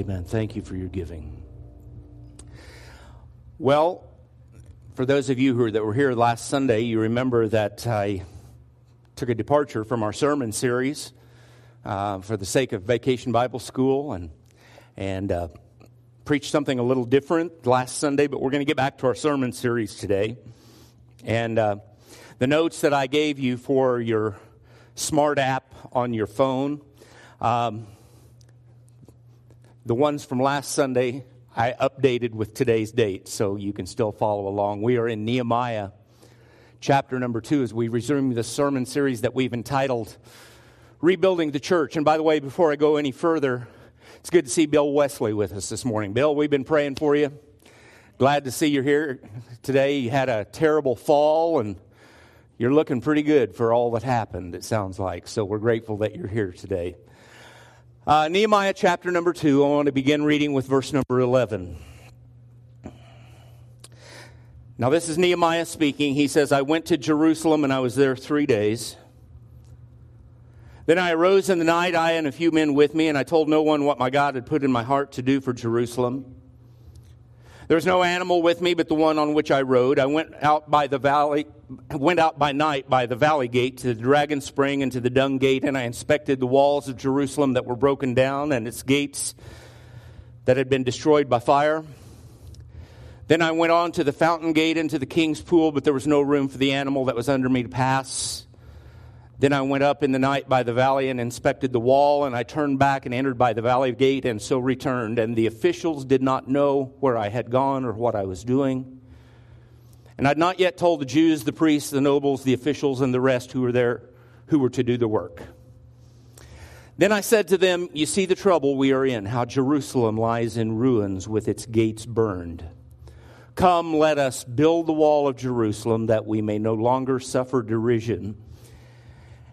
Amen. Thank you for your giving. Well, for those of you that were here last Sunday, you remember that I took a departure from our sermon series uh, for the sake of Vacation Bible School and and uh, preached something a little different last Sunday. But we're going to get back to our sermon series today, and uh, the notes that I gave you for your smart app on your phone. Um, the ones from last Sunday I updated with today's date so you can still follow along. We are in Nehemiah chapter number two as we resume the sermon series that we've entitled Rebuilding the Church. And by the way, before I go any further, it's good to see Bill Wesley with us this morning. Bill, we've been praying for you. Glad to see you're here today. You had a terrible fall and you're looking pretty good for all that happened, it sounds like. So we're grateful that you're here today. Uh, Nehemiah chapter number 2, I want to begin reading with verse number 11. Now, this is Nehemiah speaking. He says, I went to Jerusalem and I was there three days. Then I arose in the night, I and a few men with me, and I told no one what my God had put in my heart to do for Jerusalem. There was no animal with me but the one on which I rode. I went out by the valley, went out by night by the valley gate to the dragon spring and to the dung gate, and I inspected the walls of Jerusalem that were broken down and its gates that had been destroyed by fire. Then I went on to the fountain gate into the king's pool, but there was no room for the animal that was under me to pass. Then I went up in the night by the valley and inspected the wall, and I turned back and entered by the valley gate, and so returned. And the officials did not know where I had gone or what I was doing. And I'd not yet told the Jews, the priests, the nobles, the officials, and the rest who were there, who were to do the work. Then I said to them, You see the trouble we are in, how Jerusalem lies in ruins with its gates burned. Come, let us build the wall of Jerusalem that we may no longer suffer derision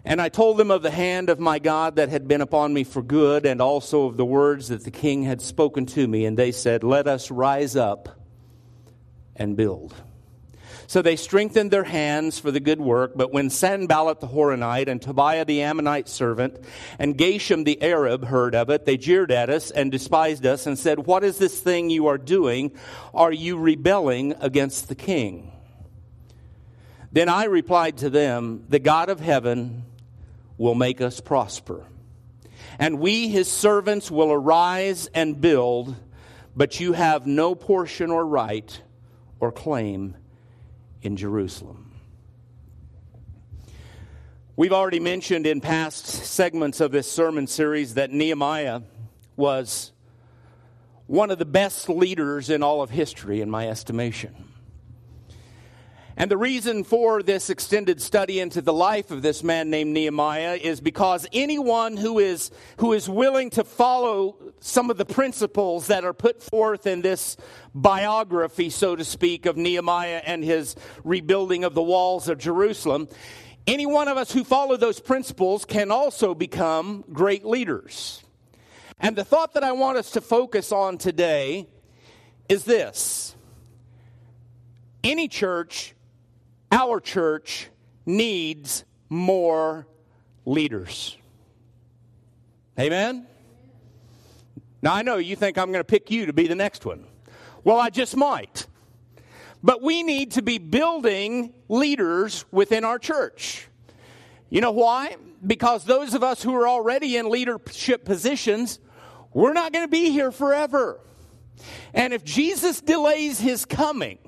and I told them of the hand of my God that had been upon me for good, and also of the words that the king had spoken to me. And they said, Let us rise up and build. So they strengthened their hands for the good work. But when Sanballat the Horonite and Tobiah the Ammonite servant and Geshem the Arab heard of it, they jeered at us and despised us and said, What is this thing you are doing? Are you rebelling against the king? Then I replied to them, The God of heaven will make us prosper. And we, his servants, will arise and build, but you have no portion or right or claim in Jerusalem. We've already mentioned in past segments of this sermon series that Nehemiah was one of the best leaders in all of history, in my estimation. And the reason for this extended study into the life of this man named Nehemiah is because anyone who is, who is willing to follow some of the principles that are put forth in this biography, so to speak, of Nehemiah and his rebuilding of the walls of Jerusalem, any one of us who follow those principles can also become great leaders. And the thought that I want us to focus on today is this. Any church our church needs more leaders. Amen? Now, I know you think I'm going to pick you to be the next one. Well, I just might. But we need to be building leaders within our church. You know why? Because those of us who are already in leadership positions, we're not going to be here forever. And if Jesus delays his coming,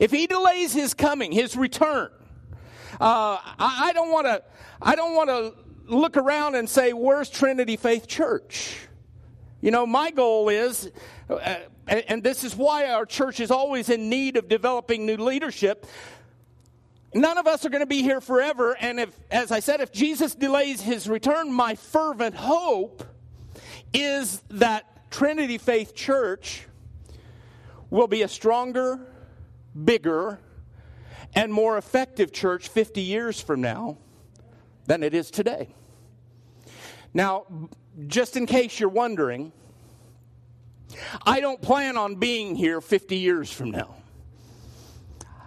if he delays his coming, his return, uh, I, don't want to. I don't want to look around and say, "Where's Trinity Faith Church?" You know, my goal is, uh, and this is why our church is always in need of developing new leadership. None of us are going to be here forever, and if, as I said, if Jesus delays his return, my fervent hope is that Trinity Faith Church will be a stronger, bigger, and more effective church 50 years from now than it is today. Now, just in case you're wondering, I don't plan on being here 50 years from now.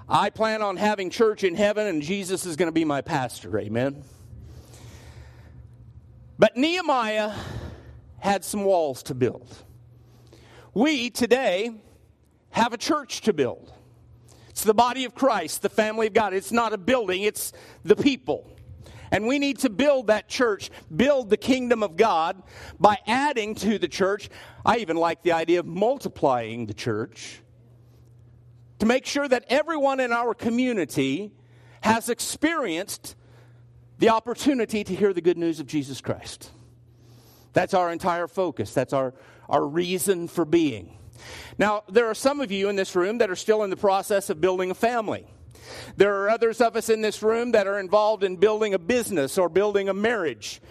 I plan on having church in heaven, and Jesus is going to be my pastor. Amen. But Nehemiah had some walls to build. We today have a church to build. It's the body of Christ, the family of God. It's not a building, it's the people. And we need to build that church, build the kingdom of God by adding to the church. I even like the idea of multiplying the church to make sure that everyone in our community has experienced the opportunity to hear the good news of Jesus Christ. That's our entire focus. That's our, our reason for being. Now, there are some of you in this room that are still in the process of building a family. There are others of us in this room that are involved in building a business or building a marriage.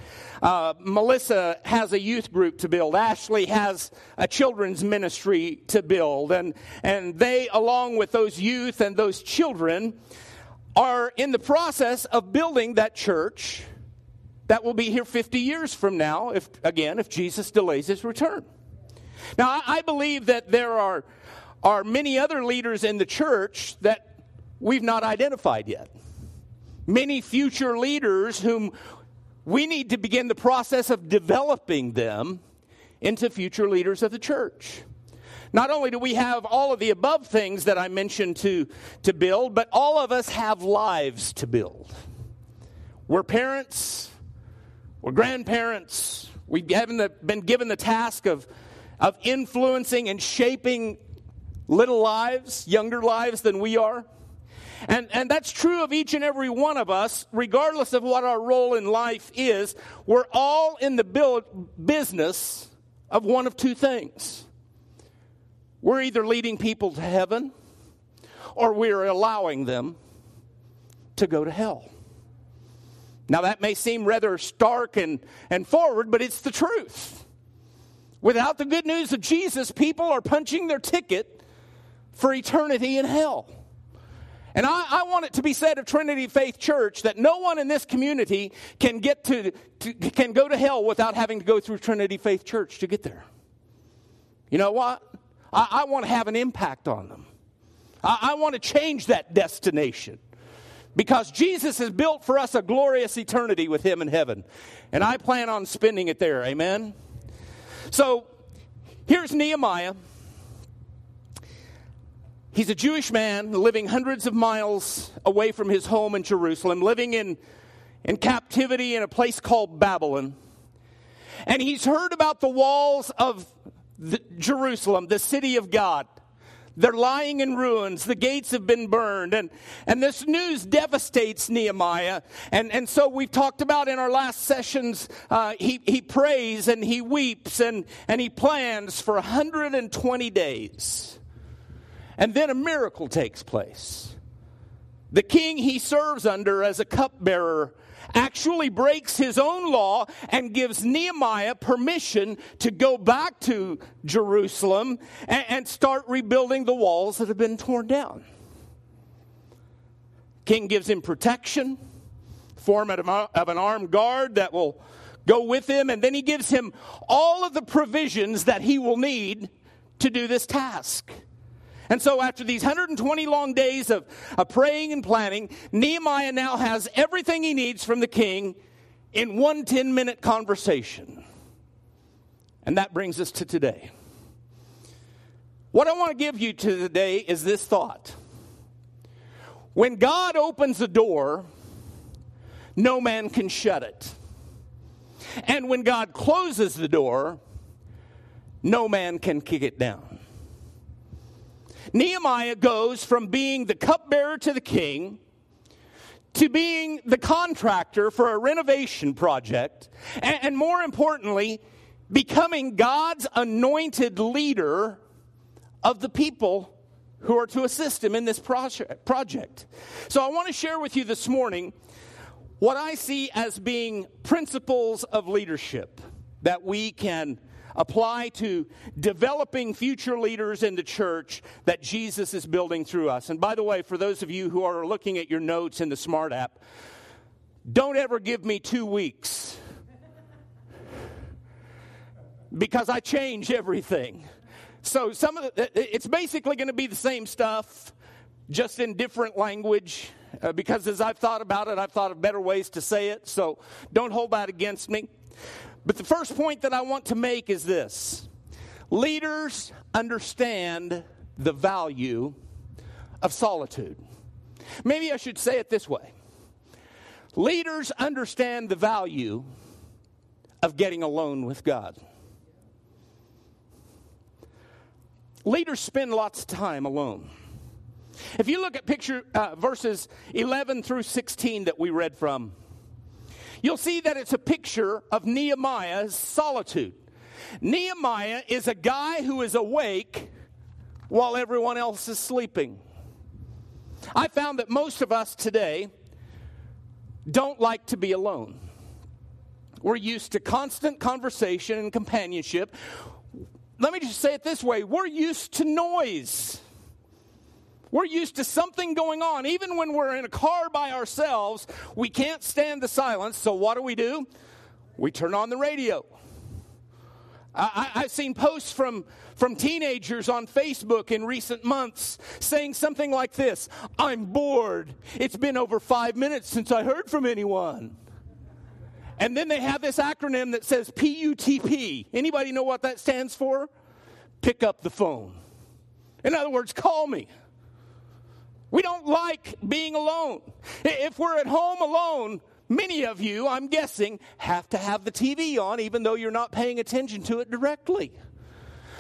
Uh, Melissa has a youth group to build. Ashley has a children's ministry to build. And, and they, along with those youth and those children, are in the process of building that church that will be here 50 years from now, if, again, if Jesus delays his return. Now, I, believe that there are, are many other leaders in the church that we've not identified yet. Many future leaders whom we need to begin the process of developing them into future leaders of the church. Not only do we have all of the above things that I mentioned to, to build, but all of us have lives to build. We're parents, we're grandparents, We haven't been given the task of, of influencing and shaping little lives, younger lives than we are. And, and that's true of each and every one of us, regardless of what our role in life is. We're all in the build, business of one of two things we're either leading people to heaven or we're allowing them to go to hell. Now, that may seem rather stark and, and forward, but it's the truth. Without the good news of Jesus, people are punching their ticket for eternity in hell. And I, I, want it to be said of Trinity Faith Church that no one in this community can get to, to, can go to hell without having to go through Trinity Faith Church to get there. You know what? I, I want to have an impact on them. I, I want to change that destination because Jesus has built for us a glorious eternity with Him in heaven. And I plan on spending it there. Amen? So here's Nehemiah. He's a Jewish man living hundreds of miles away from his home in Jerusalem, living in, in captivity in a place called Babylon. And he's heard about the walls of the, Jerusalem, the city of God. They're lying in ruins. The gates have been burned. And, and this news devastates Nehemiah. And, and so we've talked about in our last sessions, uh, he, he prays and he weeps and, and he plans for 120 days. And then a miracle takes place. The king he serves under as a cupbearer actually breaks his own law and gives Nehemiah permission to go back to Jerusalem and, and start rebuilding the walls that have been torn down. King gives him protection, form of an armed guard that will go with him, and then he gives him all of the provisions that he will need to do this task. And so, after these 120 long days of, of praying and planning, Nehemiah now has everything he needs from the king in one 10 minute conversation. And that brings us to today. What I want to give you to today is this thought. When God opens a door, no man can shut it. And when God closes the door, no man can kick it down. Nehemiah goes from being the cupbearer to the king to being the contractor for a renovation project, and, and more importantly, becoming God's anointed leader of the people who are to assist him in this project. So I want to share with you this morning what I see as being principles of leadership that we can apply to developing future leaders in the church that Jesus is building through us. And by the way, for those of you who are looking at your notes in the Smart app, don't ever give me two weeks because I change everything. So some of the, it's basically going to be the same stuff, just in different language. Uh, because as I've thought about it, I've thought of better ways to say it. So don't hold that against me. But the first point that I want to make is this leaders understand the value of solitude. Maybe I should say it this way leaders understand the value of getting alone with God. Leaders spend lots of time alone. If you look at picture uh, verses 11 through 16 that we read from, you'll see that it's a picture of Nehemiah's solitude. Nehemiah is a guy who is awake while everyone else is sleeping. I found that most of us today don't like to be alone. We're used to constant conversation and companionship. Let me just say it this way we're used to noise. We're used to something going on. Even when we're in a car by ourselves, we can't stand the silence. So, what do we do? We turn on the radio. I, have seen posts from, from teenagers on Facebook in recent months saying something like this I'm bored. It's been over five minutes since I heard from anyone. And then they have this acronym that says PUTP. Anybody know what that stands for? Pick up the phone. In other words, call me. We don't like being alone. If we're at home alone, many of you, I'm guessing, have to have the TV on even though you're not paying attention to it directly.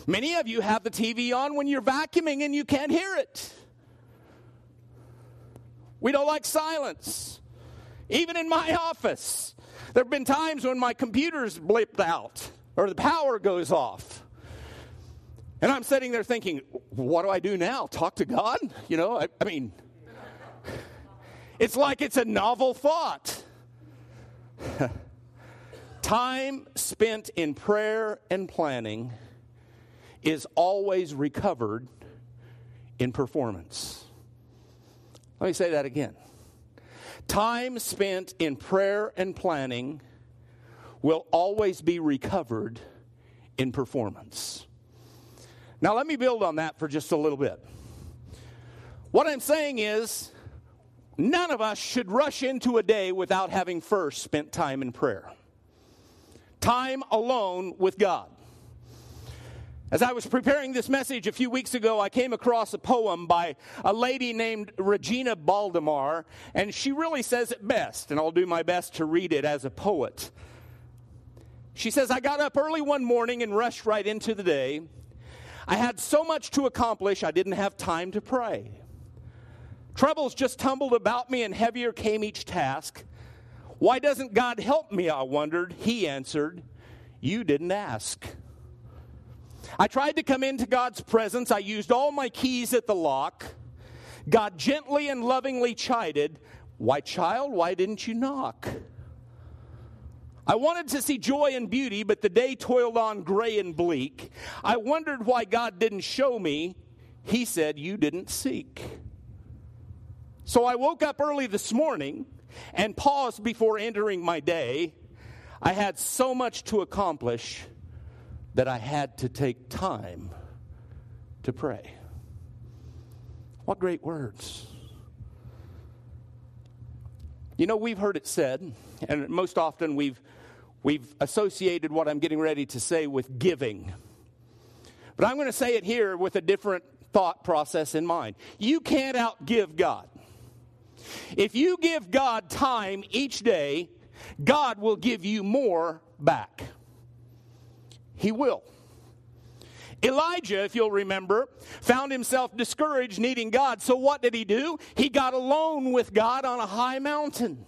Many of you have the TV on when you're vacuuming and you can't hear it. We don't like silence. Even in my office, there have been times when my computer's blipped out or the power goes off. And I'm sitting there thinking, what do I do now? Talk to God? You know, I, I mean, it's like it's a novel thought. Time spent in prayer and planning is always recovered in performance. Let me say that again. Time spent in prayer and planning will always be recovered in performance. Now, let me build on that for just a little bit. What I'm saying is, none of us should rush into a day without having first spent time in prayer. Time alone with God. As I was preparing this message a few weeks ago, I came across a poem by a lady named Regina Baldemar, and she really says it best, and I'll do my best to read it as a poet. She says, I got up early one morning and rushed right into the day. I had so much to accomplish, I didn't have time to pray. Troubles just tumbled about me, and heavier came each task. Why doesn't God help me? I wondered. He answered, You didn't ask. I tried to come into God's presence. I used all my keys at the lock. God gently and lovingly chided, Why, child, why didn't you knock? I wanted to see joy and beauty, but the day toiled on gray and bleak. I wondered why God didn't show me. He said, You didn't seek. So I woke up early this morning and paused before entering my day. I had so much to accomplish that I had to take time to pray. What great words. You know, we've heard it said, and most often we've, we've associated what I'm getting ready to say with giving. But I'm going to say it here with a different thought process in mind. You can't outgive God. If you give God time each day, God will give you more back. He will. Elijah, if you'll remember, found himself discouraged, needing God. So what did he do? He got alone with God on a high mountain.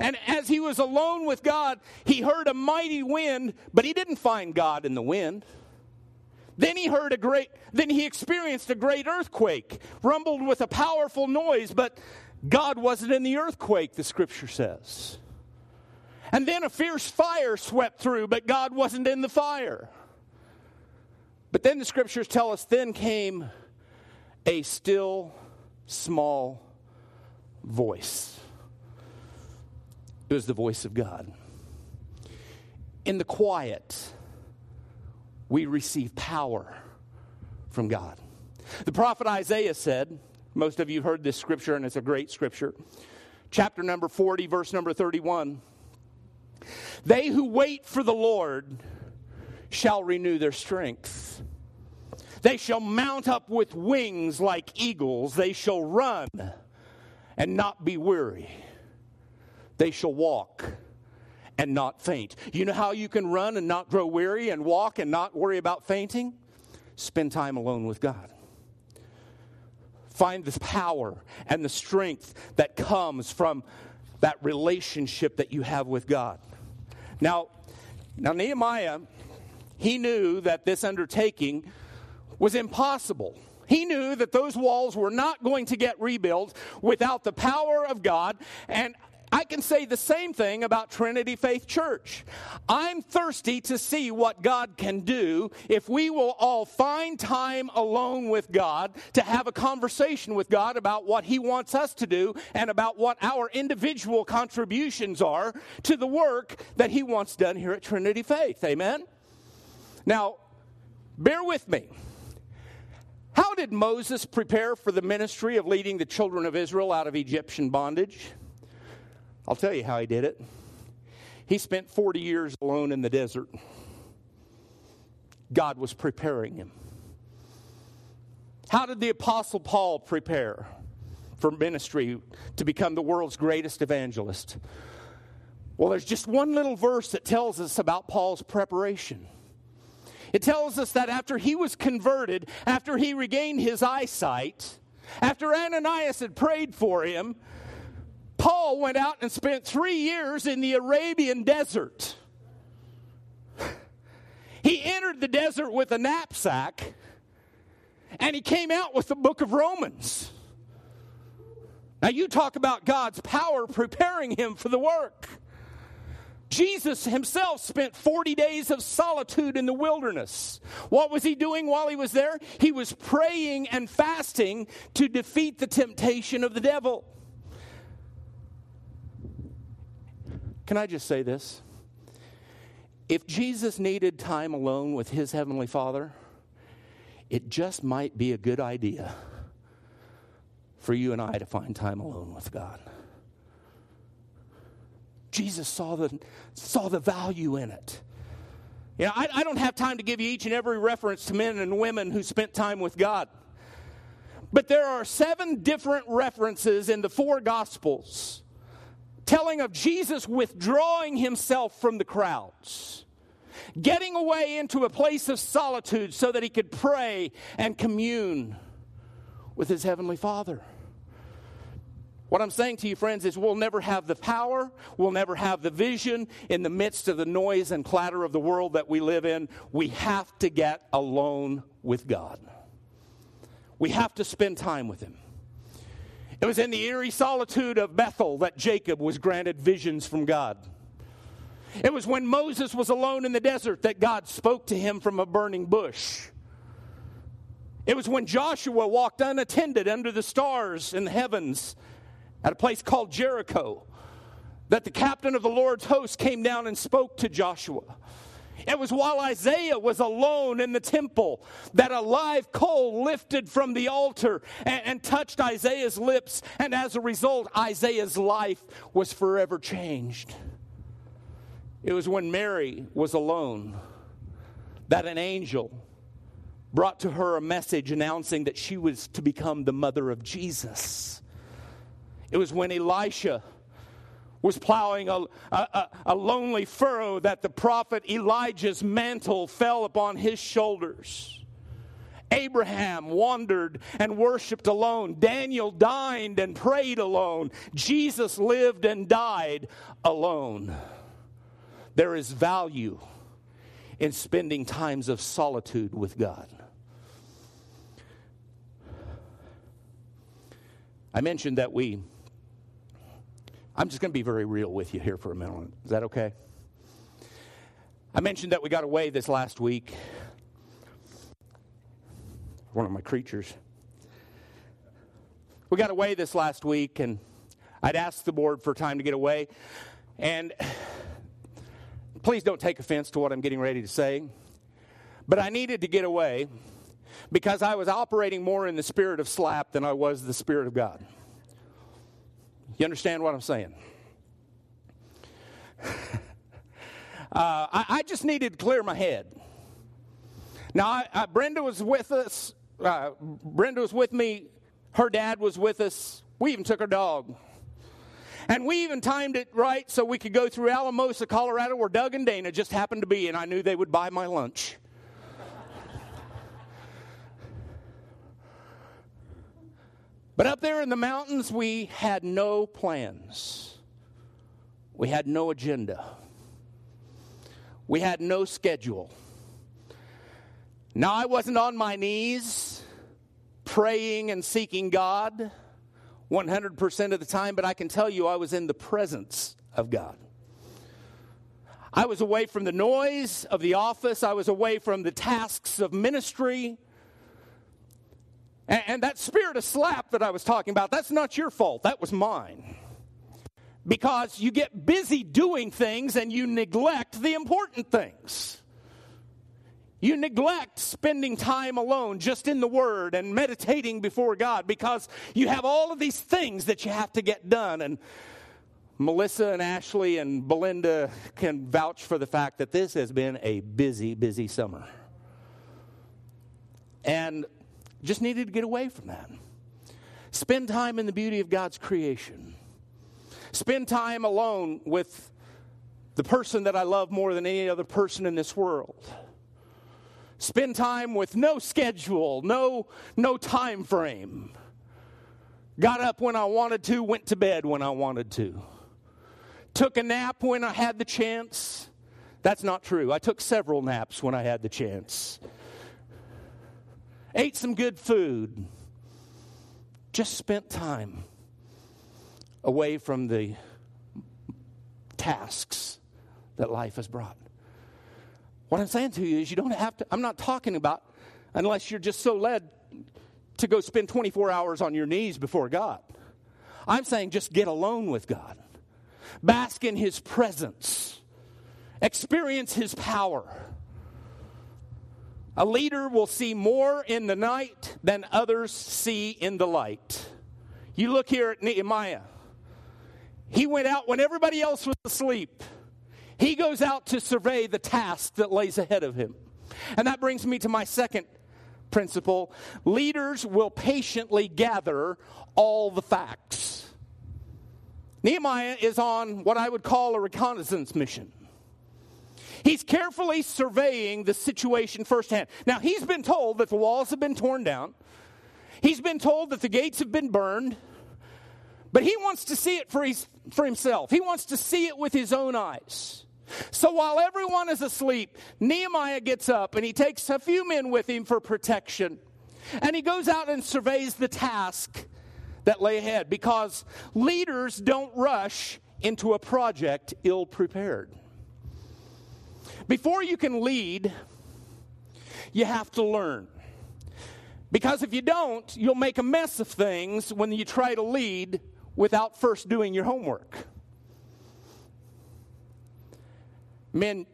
And as he was alone with God, he heard a mighty wind, but he didn't find God in the wind. Then he heard a great, then he experienced a great earthquake, rumbled with a powerful noise, but God wasn't in the earthquake, the scripture says. And then a fierce fire swept through, but God wasn't in the fire. But then the scriptures tell us then came a still small voice. It was the voice of God. In the quiet, we receive power from God. The prophet Isaiah said, most of you heard this scripture, and it's a great scripture. Chapter number 40, verse number 31. They who wait for the Lord shall renew their strength. They shall mount up with wings like eagles. They shall run and not be weary. They shall walk and not faint. You know how you can run and not grow weary and walk and not worry about fainting? Spend time alone with God. Find the power and the strength that comes from that relationship that you have with God. Now, now Nehemiah, he knew that this undertaking was impossible. He knew that those walls were not going to get rebuilt without the power of God. And I can say the same thing about Trinity Faith Church. I'm thirsty to see what God can do if we will all find time alone with God to have a conversation with God about what He wants us to do and about what our individual contributions are to the work that He wants done here at Trinity Faith. Amen? Now, bear with me. How did Moses prepare for the ministry of leading the children of Israel out of Egyptian bondage? I'll tell you how he did it. He spent 40 years alone in the desert. God was preparing him. How did the Apostle Paul prepare for ministry to become the world's greatest evangelist? Well, there's just one little verse that tells us about Paul's preparation. It tells us that after he was converted, after he regained his eyesight, after Ananias had prayed for him, Paul went out and spent three years in the Arabian desert. He entered the desert with a knapsack and he came out with the book of Romans. Now, you talk about God's power preparing him for the work. Jesus himself spent 40 days of solitude in the wilderness. What was he doing while he was there? He was praying and fasting to defeat the temptation of the devil. Can I just say this? If Jesus needed time alone with his heavenly Father, it just might be a good idea for you and I to find time alone with God. Jesus saw the, saw the value in it. You know, I, I don't have time to give you each and every reference to men and women who spent time with God. But there are seven different references in the four Gospels telling of Jesus withdrawing himself from the crowds, getting away into a place of solitude so that he could pray and commune with his heavenly Father. What I'm saying to you, friends, is we'll never have the power, we'll never have the vision in the midst of the noise and clatter of the world that we live in. We have to get alone with God. We have to spend time with Him. It was in the eerie solitude of Bethel that Jacob was granted visions from God. It was when Moses was alone in the desert that God spoke to him from a burning bush. It was when Joshua walked unattended under the stars in the heavens at a place called Jericho that the captain of the Lord's host came down and spoke to Joshua. It was while Isaiah was alone in the temple that a live coal lifted from the altar and, and, touched Isaiah's lips, and as a result, Isaiah's life was forever changed. It was when Mary was alone that an angel brought to her a message announcing that she was to become the mother of Jesus. It was when Elisha was plowing a, a, a, lonely furrow that the prophet Elijah's mantle fell upon his shoulders. Abraham wandered and worshiped alone. Daniel dined and prayed alone. Jesus lived and died alone. There is value in spending times of solitude with God. I mentioned that we I'm just going to be very real with you here for a minute. Is that okay? I mentioned that we got away this last week. One of my creatures. We got away this last week, and I'd asked the board for time to get away. And please don't take offense to what I'm getting ready to say, but I needed to get away because I was operating more in the spirit of slap than I was the spirit of God. You understand what I'm saying? Uh, I, I, just needed to clear my head. Now, I, I, Brenda was with us. Uh, Brenda was with me. Her dad was with us. We even took her dog. And we even timed it right so we could go through Alamosa, Colorado, where Doug and Dana just happened to be, and I knew they would buy my lunch. But up there in the mountains, we had no plans. We had no agenda. We had no schedule. Now, I wasn't on my knees praying and seeking God 100% of the time, but I can tell you I was in the presence of God. I was away from the noise of the office, I was away from the tasks of ministry. And, and that spirit of slap that I was talking about, that's not your fault. That was mine. Because you get busy doing things and you neglect the important things. You neglect spending time alone just in the Word and meditating before God because you have all of these things that you have to get done. And Melissa and Ashley and Belinda can vouch for the fact that this has been a busy, busy summer. And just needed to get away from that. Spend time in the beauty of God's creation. Spend time alone with the person that I love more than any other person in this world. Spend time with no schedule, no, no time frame. Got up when I wanted to, went to bed when I wanted to. Took a nap when I had the chance. That's not true. I took several naps when I had the chance ate some good food, just spent time away from the tasks that life has brought. What I'm saying to you is, you don't have to, I'm not talking about unless you're just so led to go spend 24 hours on your knees before God. I'm saying just get alone with God, bask in His presence, experience His power. A leader will see more in the night than others see in the light. You look here at Nehemiah. He went out when everybody else was asleep. He goes out to survey the task that lays ahead of him. And that brings me to my second principle leaders will patiently gather all the facts. Nehemiah is on what I would call a reconnaissance mission. He's carefully surveying the situation firsthand. Now, he's been told that the walls have been torn down, he's been told that the gates have been burned, but he wants to see it for, his, for himself. He wants to see it with his own eyes. So while everyone is asleep, Nehemiah gets up and he takes a few men with him for protection. And he goes out and surveys the task that lay ahead because leaders don't rush into a project ill prepared. Before you can lead, you have to learn. Because if you don't, you'll make a mess of things when you try to lead without first doing your homework. Men,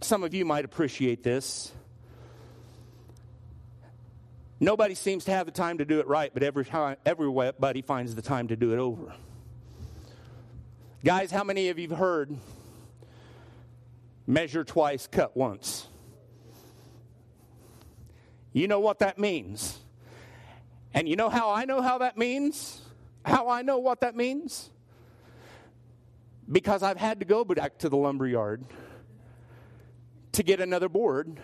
some of you might appreciate this. Nobody seems to have the time to do it right, but every time, everybody finds the time to do it over. Guys, how many of you have heard measure twice, cut once. You know what that means. And you know how I know how that means? How I know what that means? Because I've had to go back to the lumber yard to get another board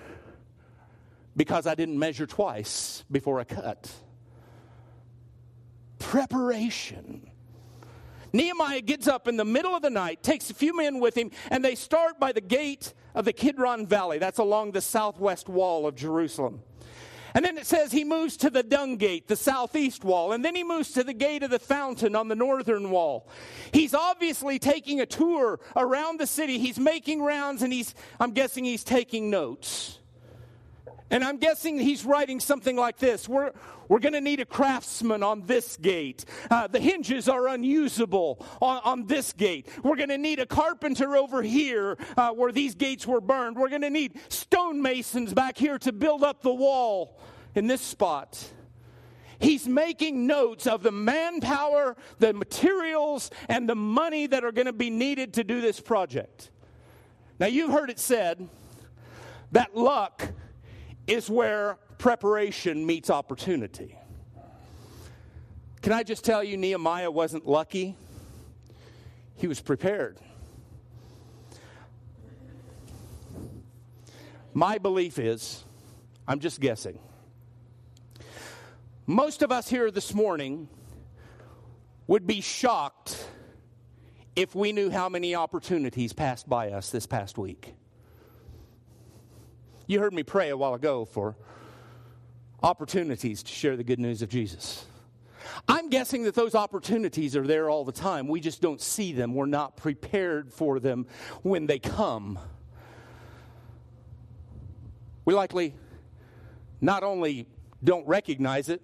because I didn't measure twice before I cut. Preparation. Nehemiah gets up in the middle of the night, takes a few men with him, and they start by the gate of the Kidron Valley. That's along the southwest wall of Jerusalem. And then it says he moves to the dung gate, the southeast wall, and then he moves to the gate of the fountain on the northern wall. He's obviously taking a tour around the city. He's making rounds and he's, I'm guessing he's taking notes. And I'm guessing he's writing something like this We're, we're going to need a craftsman on this gate. Uh, the hinges are unusable on, on this gate. We're going to need a carpenter over here uh, where these gates were burned. We're going to need stonemasons back here to build up the wall in this spot. He's making notes of the manpower, the materials, and the money that are going to be needed to do this project. Now, you've heard it said that luck is where preparation meets opportunity. Can I just tell you, Nehemiah wasn't lucky? He was prepared. My belief is, I'm just guessing, most of us here this morning would be shocked if we knew how many opportunities passed by us this past week. You heard me pray a while ago for opportunities to share the good news of Jesus. I'm guessing that those opportunities are there all the time. We just don't see them. We're not prepared for them when they come. We likely not only don't recognize it,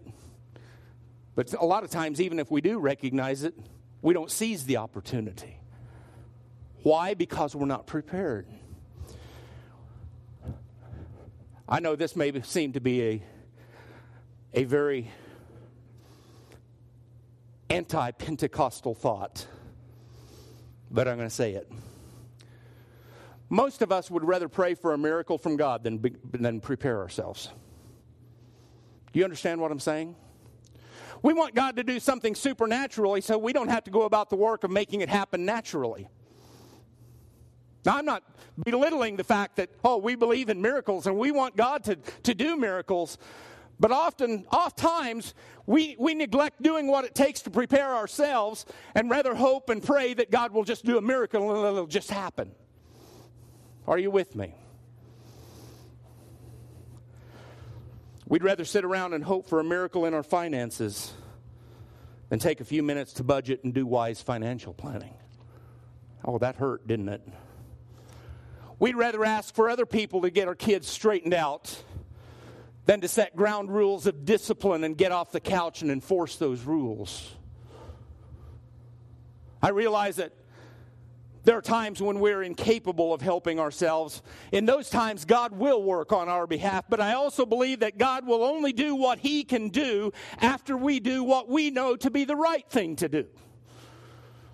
but a lot of times, even if we do recognize it, we don't seize the opportunity. Why? Because we're not prepared. I know this may seem to be a, a very anti Pentecostal thought, but I'm going to say it. Most of us would rather pray for a miracle from God than, than prepare ourselves. Do you understand what I'm saying? We want God to do something supernaturally so we don't have to go about the work of making it happen naturally. Now, I'm not belittling the fact that, oh, we believe in miracles and we want God to, to do miracles. But often, oft times, we, we neglect doing what it takes to prepare ourselves and rather hope and pray that God will just do a miracle and it'll just happen. Are you with me? We'd rather sit around and hope for a miracle in our finances than take a few minutes to budget and do wise financial planning. Oh, that hurt, didn't it? We'd rather ask for other people to get our kids straightened out than to set ground rules of discipline and get off the couch and enforce those rules. I realize that there are times when we're incapable of helping ourselves. In those times, God will work on our behalf, but I also believe that God will only do what He can do after we do what we know to be the right thing to do.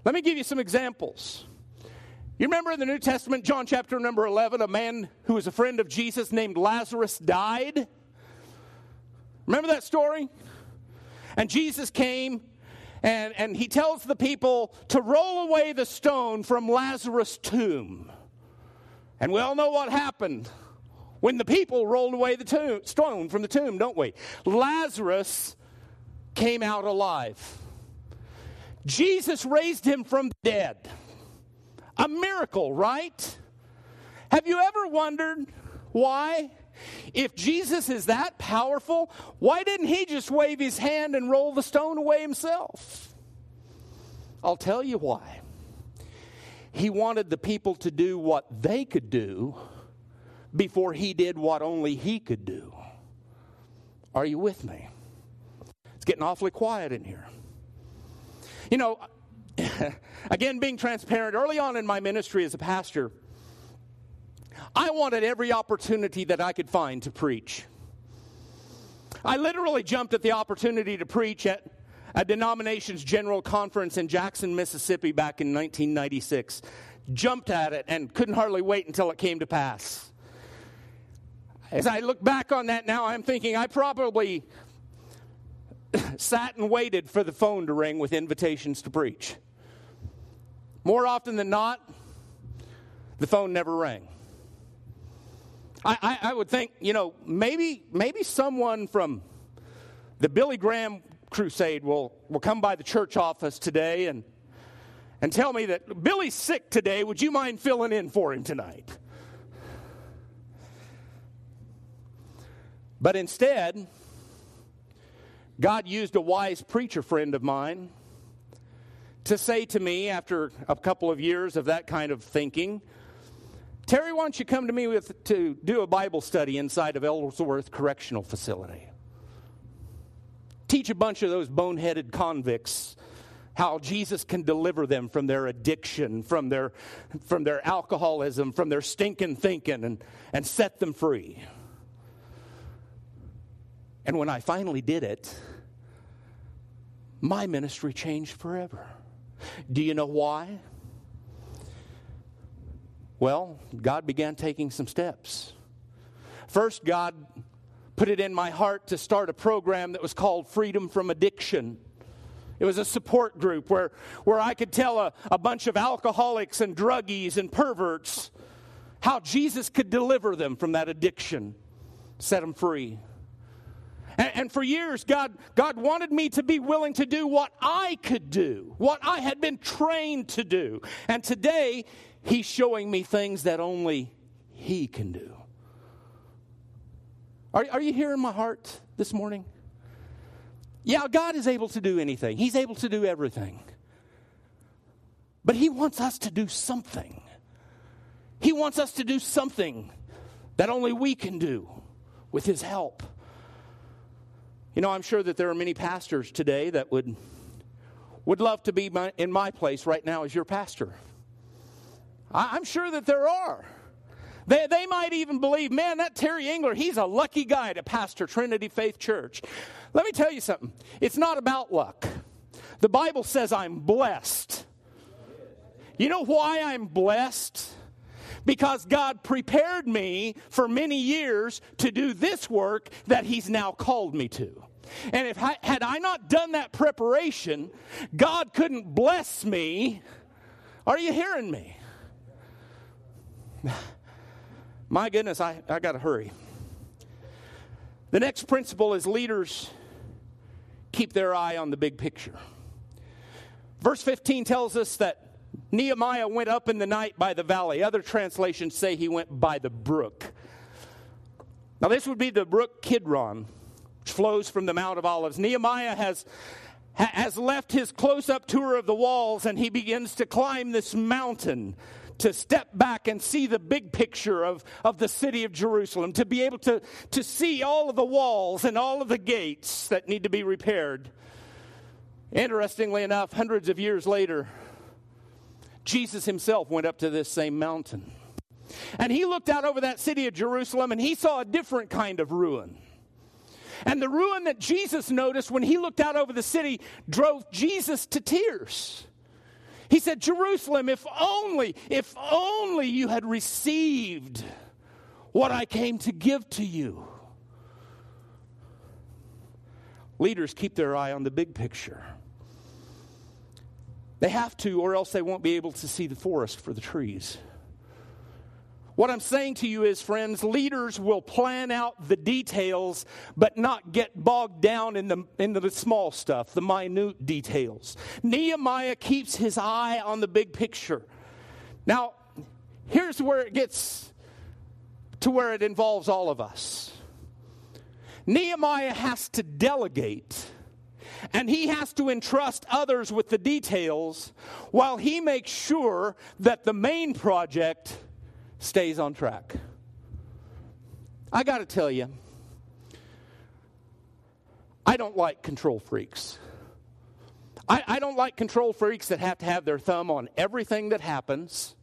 Let me give you some examples. You remember in the New Testament, John chapter number 11, a man who was a friend of Jesus named Lazarus died? Remember that story? And Jesus came and, and he tells the people to roll away the stone from Lazarus' tomb. And we all know what happened when the people rolled away the tomb, stone from the tomb, don't we? Lazarus came out alive. Jesus raised him from the dead. A miracle, right? Have you ever wondered why? If Jesus is that powerful, why didn't he just wave his hand and roll the stone away himself? I'll tell you why. He wanted the people to do what they could do before he did what only he could do. Are you with me? It's getting awfully quiet in here. You know, again, being transparent, early on in my ministry as a pastor, I wanted every opportunity that I could find to preach. I literally jumped at the opportunity to preach at a denominations general conference in Jackson, Mississippi back in 1996. Jumped at it and couldn't hardly wait until it came to pass. As I look back on that now, I'm thinking I probably sat and waited for the phone to ring with invitations to preach. More often than not, the phone never rang. I, I, I would think, you know, maybe, maybe someone from the Billy Graham crusade will, will come by the church office today and, and tell me that Billy's sick today. Would you mind filling in for him tonight? But instead, God used a wise preacher friend of mine to say to me after a couple of years of that kind of thinking, Terry, why don't you come to me with, to do a Bible study inside of Ellsworth Correctional Facility? Teach a bunch of those boneheaded convicts how Jesus can deliver them from their addiction, from their, from their alcoholism, from their stinking thinking, and, and set them free. And when I finally did it, my ministry changed forever. Do you know why? Well, God began taking some steps. First, God put it in my heart to start a program that was called Freedom from Addiction. It was a support group where, where I could tell a, a bunch of alcoholics and druggies and perverts how Jesus could deliver them from that addiction, set them free. And, and, for years, God, God wanted me to be willing to do what I could do, what I had been trained to do. And today, He's showing me things that only He can do. Are, are you hearing my heart this morning? Yeah, God is able to do anything, He's able to do everything. But He wants us to do something. He wants us to do something that only we can do with His help. You know, I'm sure that there are many pastors today that would, would love to be my, in my place right now as your pastor. I, I'm sure that there are. They, they might even believe, man, that Terry Engler, he's a lucky guy to pastor Trinity Faith Church. Let me tell you something. It's not about luck. The Bible says I'm blessed. You know why I'm blessed? Because God prepared me for many years to do this work that He's now called me to. And if I, had I not done that preparation, God couldn't bless me. Are you hearing me? My goodness, I, I got to hurry. The next principle is leaders keep their eye on the big picture. Verse 15 tells us that Nehemiah went up in the night by the valley. Other translations say he went by the brook. Now, this would be the brook Kidron, which flows from the Mount of Olives. Nehemiah has, has left his close up tour of the walls and he begins to climb this mountain to step back and see the big picture of, of the city of Jerusalem, to be able to, to see all of the walls and all of the gates that need to be repaired. Interestingly enough, hundreds of years later, Jesus himself went up to this same mountain. And he looked out over that city of Jerusalem and he saw a different kind of ruin. And the ruin that Jesus noticed when he looked out over the city drove Jesus to tears. He said, Jerusalem, if only, if only you had received what I came to give to you. Leaders keep their eye on the big picture. They have to, or else they won't be able to see the forest for the trees. What I'm saying to you is, friends, leaders will plan out the details, but not get bogged down in the, in the small stuff, the minute details. Nehemiah keeps his eye on the big picture. Now, here's where it gets to where it involves all of us. Nehemiah has to delegate and he has to entrust others with the details while he makes sure that the main project stays on track. I got to tell you, I don't like control freaks. I, I, don't like control freaks that have to have their thumb on everything that happens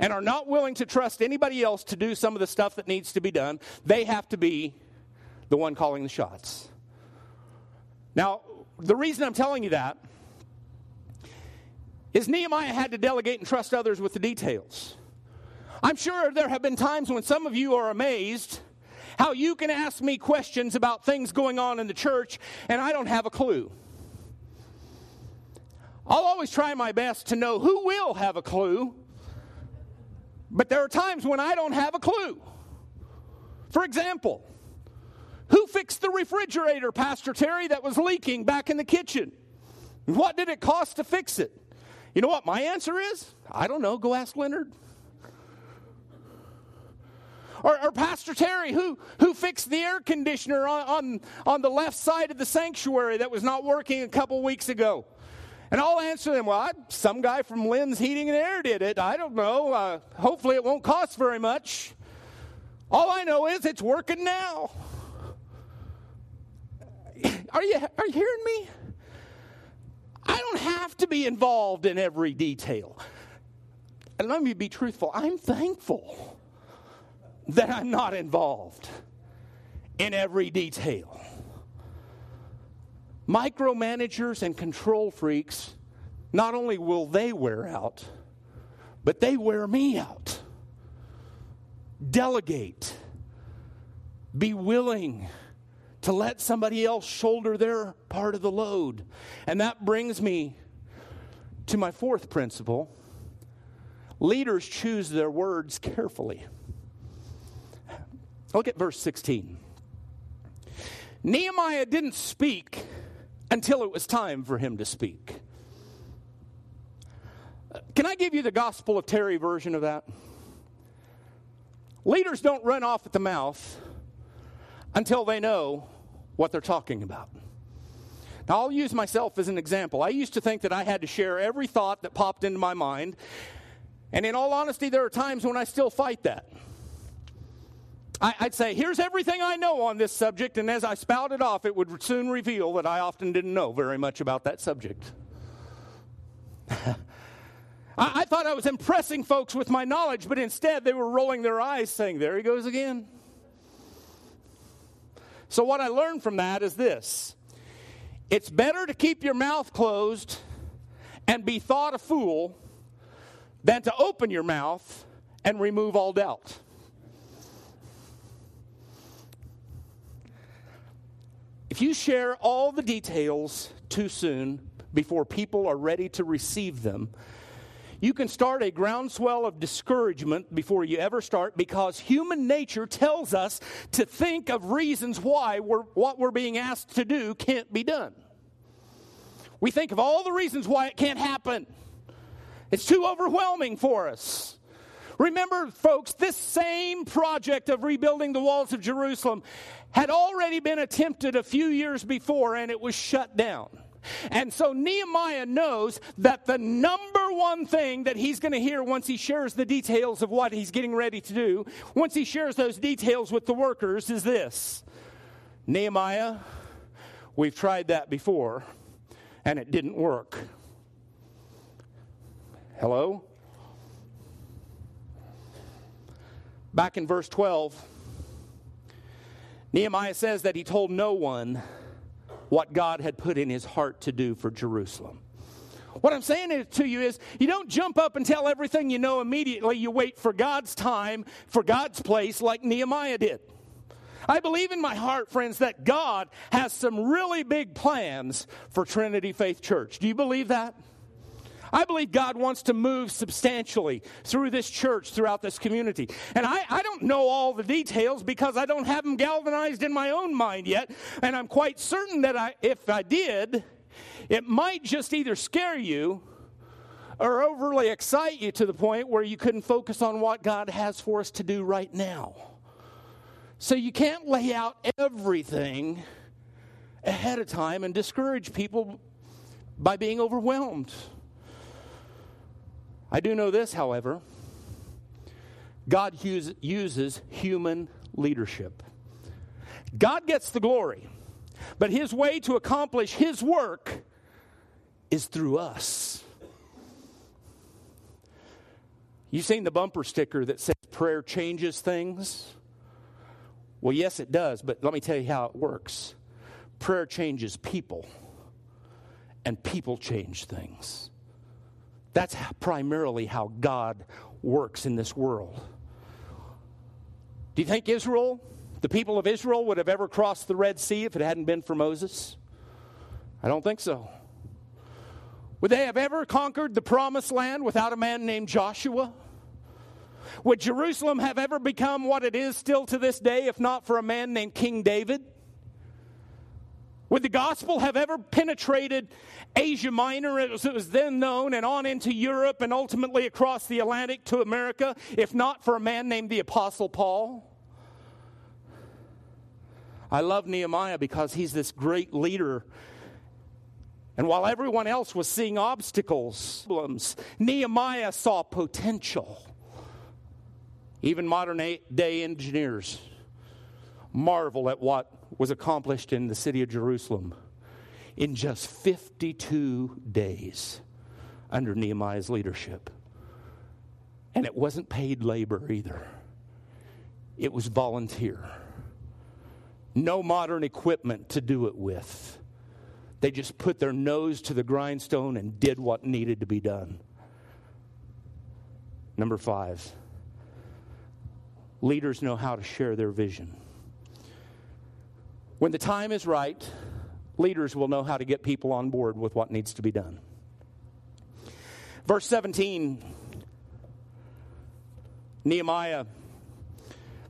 and are not willing to trust anybody else to do some of the stuff that needs to be done. They have to be the one calling the shots. Now, the reason I'm telling you that is Nehemiah had to delegate and trust others with the details. I'm sure there have been times when some of you are amazed how you can ask me questions about things going on in the church and I don't have a clue. I'll always try my best to know who will have a clue, but there are times when I don't have a clue. For example, who fixed the refrigerator, Pastor Terry, that was leaking back in the kitchen? What did it cost to fix it? You know what my answer is? I don't know. Go ask Leonard. Or, or, Pastor Terry, who, who fixed the air conditioner on, on, on the left side of the sanctuary that was not working a couple weeks ago? And I'll answer them, well, I, some guy from Lynn's Heating and Air did it. I don't know. Uh, hopefully, it won't cost very much. All I know is it's working now. Are you, are you hearing me? I don't have to be involved in every detail. And let me be truthful, I'm thankful that I'm not involved in every detail. Micromanagers and control freaks, not only will they wear out, but they wear me out. delegate, be willing to let somebody else shoulder their part of the load. And that brings me to my fourth principle leaders choose their words carefully. Look at verse 16. Nehemiah didn't speak until it was time for him to speak. Can I give you the Gospel of Terry version of that? Leaders don't run off at the mouth until they know what they're talking about. Now, I'll use myself as an example. I used to think that I had to share every thought that popped into my mind. And in all honesty, there are times when I still fight that. I, would say, here's everything I know on this subject, and as I spout it off, it would soon reveal that I often didn't know very much about that subject. I, I thought I was impressing folks with my knowledge, but instead they were rolling their eyes, saying, There he goes again. So, what I learned from that is this it's better to keep your mouth closed and be thought a fool than to open your mouth and remove all doubt. If you share all the details too soon before people are ready to receive them, you can start a groundswell of discouragement before you ever start because human nature tells us to think of reasons why we're, what we're being asked to do can't be done. We think of all the reasons why it can't happen. It's too overwhelming for us. Remember, folks, this same project of rebuilding the walls of Jerusalem had already been attempted a few years before and it was shut down. And so Nehemiah knows that the number one thing that he's going to hear once he shares the details of what he's getting ready to do, once he shares those details with the workers, is this Nehemiah, we've tried that before and it didn't work. Hello? Back in verse 12, Nehemiah says that he told no one what God had put in his heart to do for Jerusalem. What I'm saying to you is, you don't jump up and tell everything you know immediately. You wait for God's time, for God's place, like Nehemiah did. I believe in my heart, friends, that God has some really big plans for Trinity Faith Church. Do you believe that? I believe God wants to move substantially through this church, throughout this community. And I, I don't know all the details because I don't have them galvanized in my own mind yet. And I'm quite certain that I, if I did, it might just either scare you or overly excite you to the point where you couldn't focus on what God has for us to do right now. So you can't lay out everything ahead of time and discourage people by being overwhelmed. I do know this, however God uses human leadership. God gets the glory, but his way to accomplish his work is through us. You've seen the bumper sticker that says prayer changes things? Well, yes, it does, but let me tell you how it works. Prayer changes people, and people change things. That's primarily how God works in this world. Do you think Israel, the people of Israel, would have ever crossed the Red Sea if it hadn't been for Moses? I don't think so. Would they have ever conquered the promised land without a man named Joshua? Would Jerusalem have ever become what it is still to this day if not for a man named King David? Would the gospel have ever penetrated Asia Minor, as it was then known, and on into Europe and ultimately across the Atlantic to America, if not for a man named the Apostle Paul? I love Nehemiah because he's this great leader. And while everyone else was seeing obstacles, problems, Nehemiah saw potential. Even modern day engineers marvel at what was accomplished in the city of Jerusalem in just 52 days under Nehemiah's leadership. And it wasn't paid labor either, it was volunteer. No modern equipment to do it with. They just put their nose to the grindstone and did what needed to be done. Number five, leaders know how to share their vision. When the time is right, leaders will know how to get people on board with what needs to be done. Verse 17 Nehemiah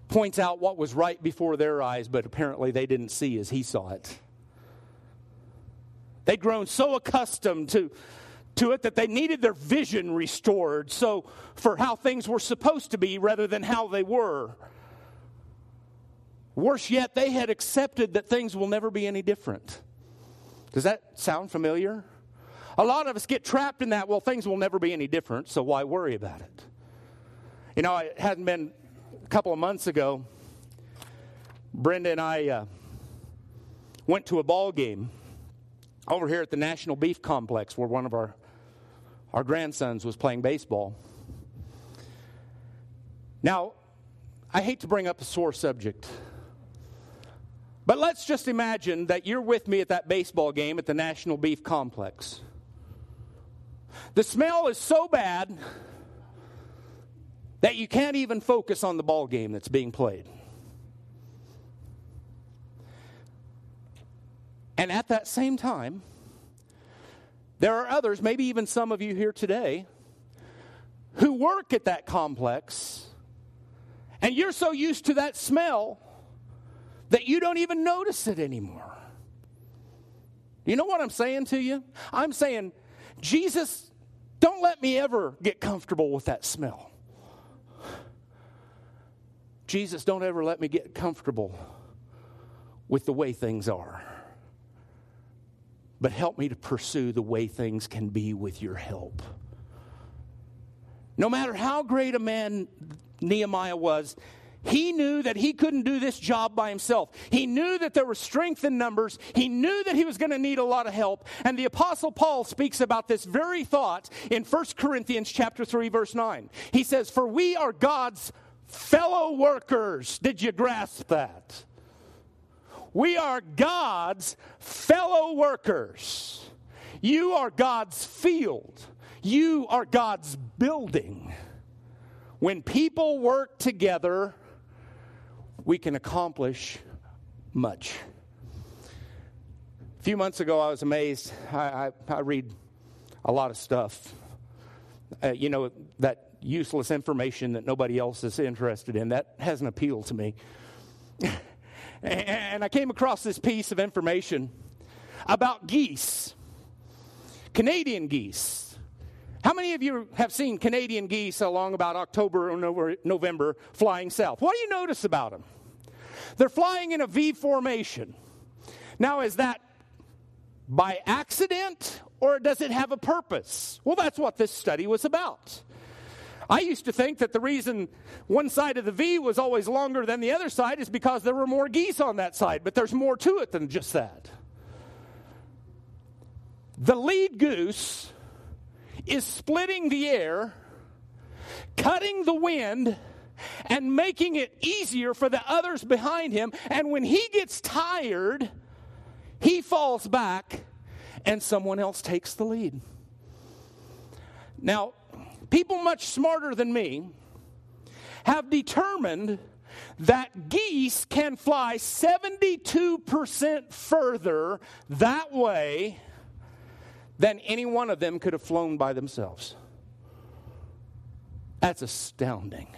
points out what was right before their eyes, but apparently they didn't see as he saw it. They'd grown so accustomed to, to it that they needed their vision restored so for how things were supposed to be rather than how they were. Worse yet, they had accepted that things will never be any different. Does that sound familiar? A lot of us get trapped in that, well, things will never be any different, so why worry about it? You know, it hadn't been a couple of months ago. Brenda and I uh, went to a ball game over here at the National Beef Complex where one of our, our grandsons was playing baseball. Now, I hate to bring up a sore subject, but let's just imagine that you're with me at that baseball game at the National Beef Complex. The smell is so bad that you can't even focus on the ball game that's being played. And at that same time, there are others, maybe even some of you here today, who work at that complex, and you're so used to that smell that you don't even notice it anymore. You know what I'm saying to you? I'm saying, Jesus, don't let me ever get comfortable with that smell. Jesus, don't ever let me get comfortable with the way things are. But help me to pursue the way things can be with your help. No matter how great a man Nehemiah was, he knew that he couldn't do this job by himself. He knew that there was strength in numbers. He knew that he was going to need a lot of help. And the apostle Paul speaks about this very thought in 1 Corinthians chapter 3 verse 9. He says, "For we are God's fellow workers. Did you grasp that? We are God's fellow workers. You are God's field. You are God's building. When people work together, we can accomplish much. A few months ago, I was amazed. I, I, I read a lot of stuff. Uh, you know, that useless information that nobody else is interested in. That has an appeal to me. and I came across this piece of information about geese, Canadian geese. How many of you have seen Canadian geese along about October or November flying south? What do you notice about them? They're flying in a V formation. Now, is that by accident or does it have a purpose? Well, that's what this study was about. I used to think that the reason one side of the V was always longer than the other side is because there were more geese on that side, but there's more to it than just that. The lead goose is splitting the air, cutting the wind, and making it easier for the others behind him. And when he gets tired, he falls back and someone else takes the lead. Now, people much smarter than me have determined that geese can fly 72% further that way than any one of them could have flown by themselves. That's astounding.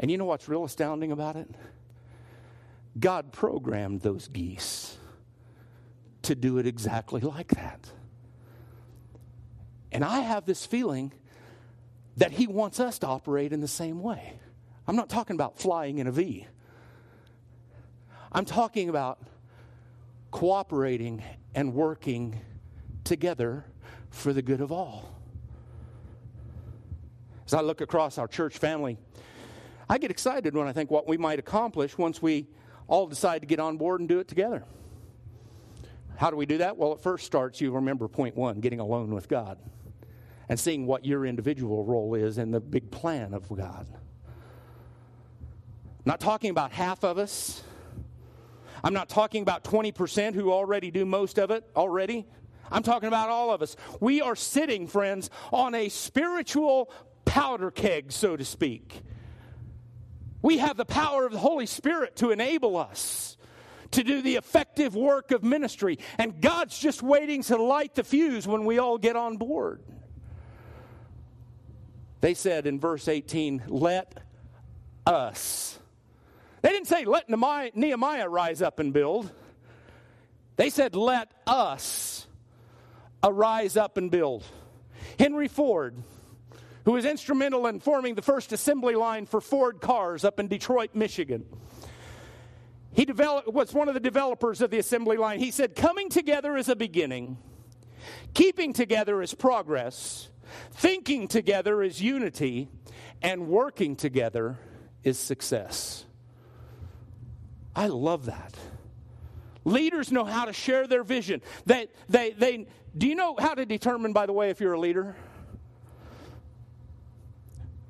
And you know what's real astounding about it? God programmed those geese to do it exactly like that. And I have this feeling that He wants us to operate in the same way. I'm not talking about flying in a V, I'm talking about cooperating and working together for the good of all. As I look across our church family, I get excited when I think what we might accomplish once we all decide to get on board and do it together. How do we do that? Well, it first starts, you remember point one, getting alone with God and seeing what your individual role is in the big plan of God. I'm not talking about half of us. I'm not talking about 20% who already do most of it already. I'm talking about all of us. We are sitting, friends, on a spiritual powder keg, so to speak. We have the power of the Holy Spirit to enable us to do the effective work of ministry. And God's just waiting to light the fuse when we all get on board. They said in verse 18, Let us. They didn't say, Let Nehemiah rise up and build. They said, Let us arise up and build. Henry Ford, who was instrumental in forming the first assembly line for Ford cars up in Detroit, Michigan. He developed, was one of the developers of the assembly line. He said, Coming together is a beginning, keeping together is progress, thinking together is unity, and working together is success. I love that. Leaders know how to share their vision. They, they, they, do you know how to determine, by the way, if you're a leader?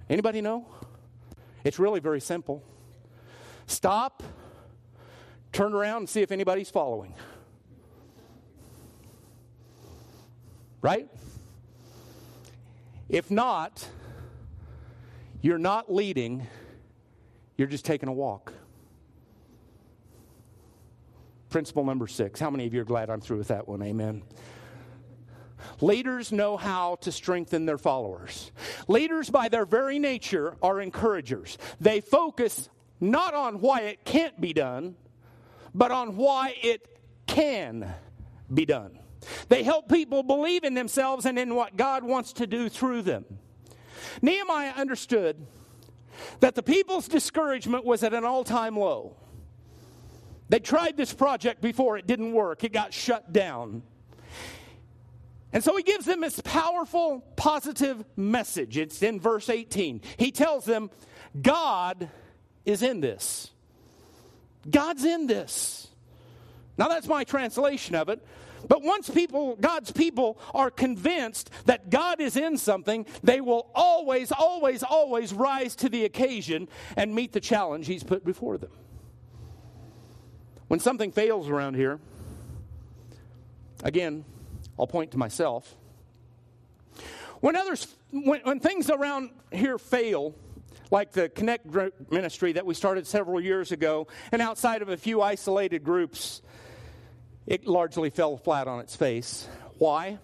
Anybody know? It's really very simple. Stop, turn around, and see if anybody's following. Right? If not, you're not leading, you're just taking a walk. Principle number six. How many of you are glad I'm through with that one? Amen. Leaders know how to strengthen their followers. Leaders, by their very nature, are encouragers. They focus not on why it can't be done, but on why it can be done. They help people believe in themselves and in what God wants to do through them. Nehemiah understood that the people's discouragement was at an all time low. They tried this project before, it didn't work, it got shut down. And so he gives them this powerful, positive message. It's in verse 18. He tells them, God is in this. God's in this. Now, that's my translation of it. But once people, God's people, are convinced that God is in something, they will always, always, always rise to the occasion and meet the challenge He's put before them. When something fails around here, again, I'll point to myself. When others, when, when things around here fail, like the Connect ministry that we started several years ago, and outside of a few isolated groups, it largely fell flat on its face. Why?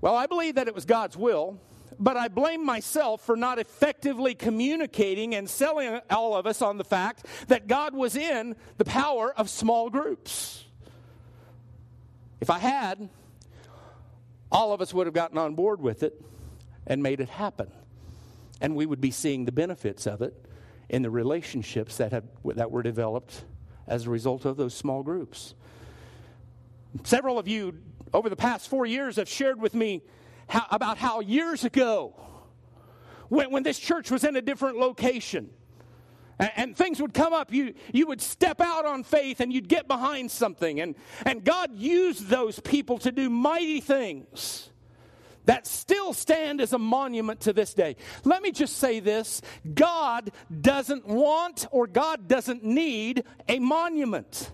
Well, I believe that it was God's will, but I blame myself for not effectively communicating and selling all of us on the fact that God was in the power of small groups. If I had, all of us would have gotten on board with it and made it happen. And we would be seeing the benefits of it in the relationships that, have, that were developed as a result of those small groups. Several of you over the past four years have shared with me how, about how years ago, when, when this church was in a different location, and, things would come up, you, you would step out on faith and you'd get behind something. And, and God used those people to do mighty things that still stand as a monument to this day. Let me just say this God doesn't want or God doesn't need a monument.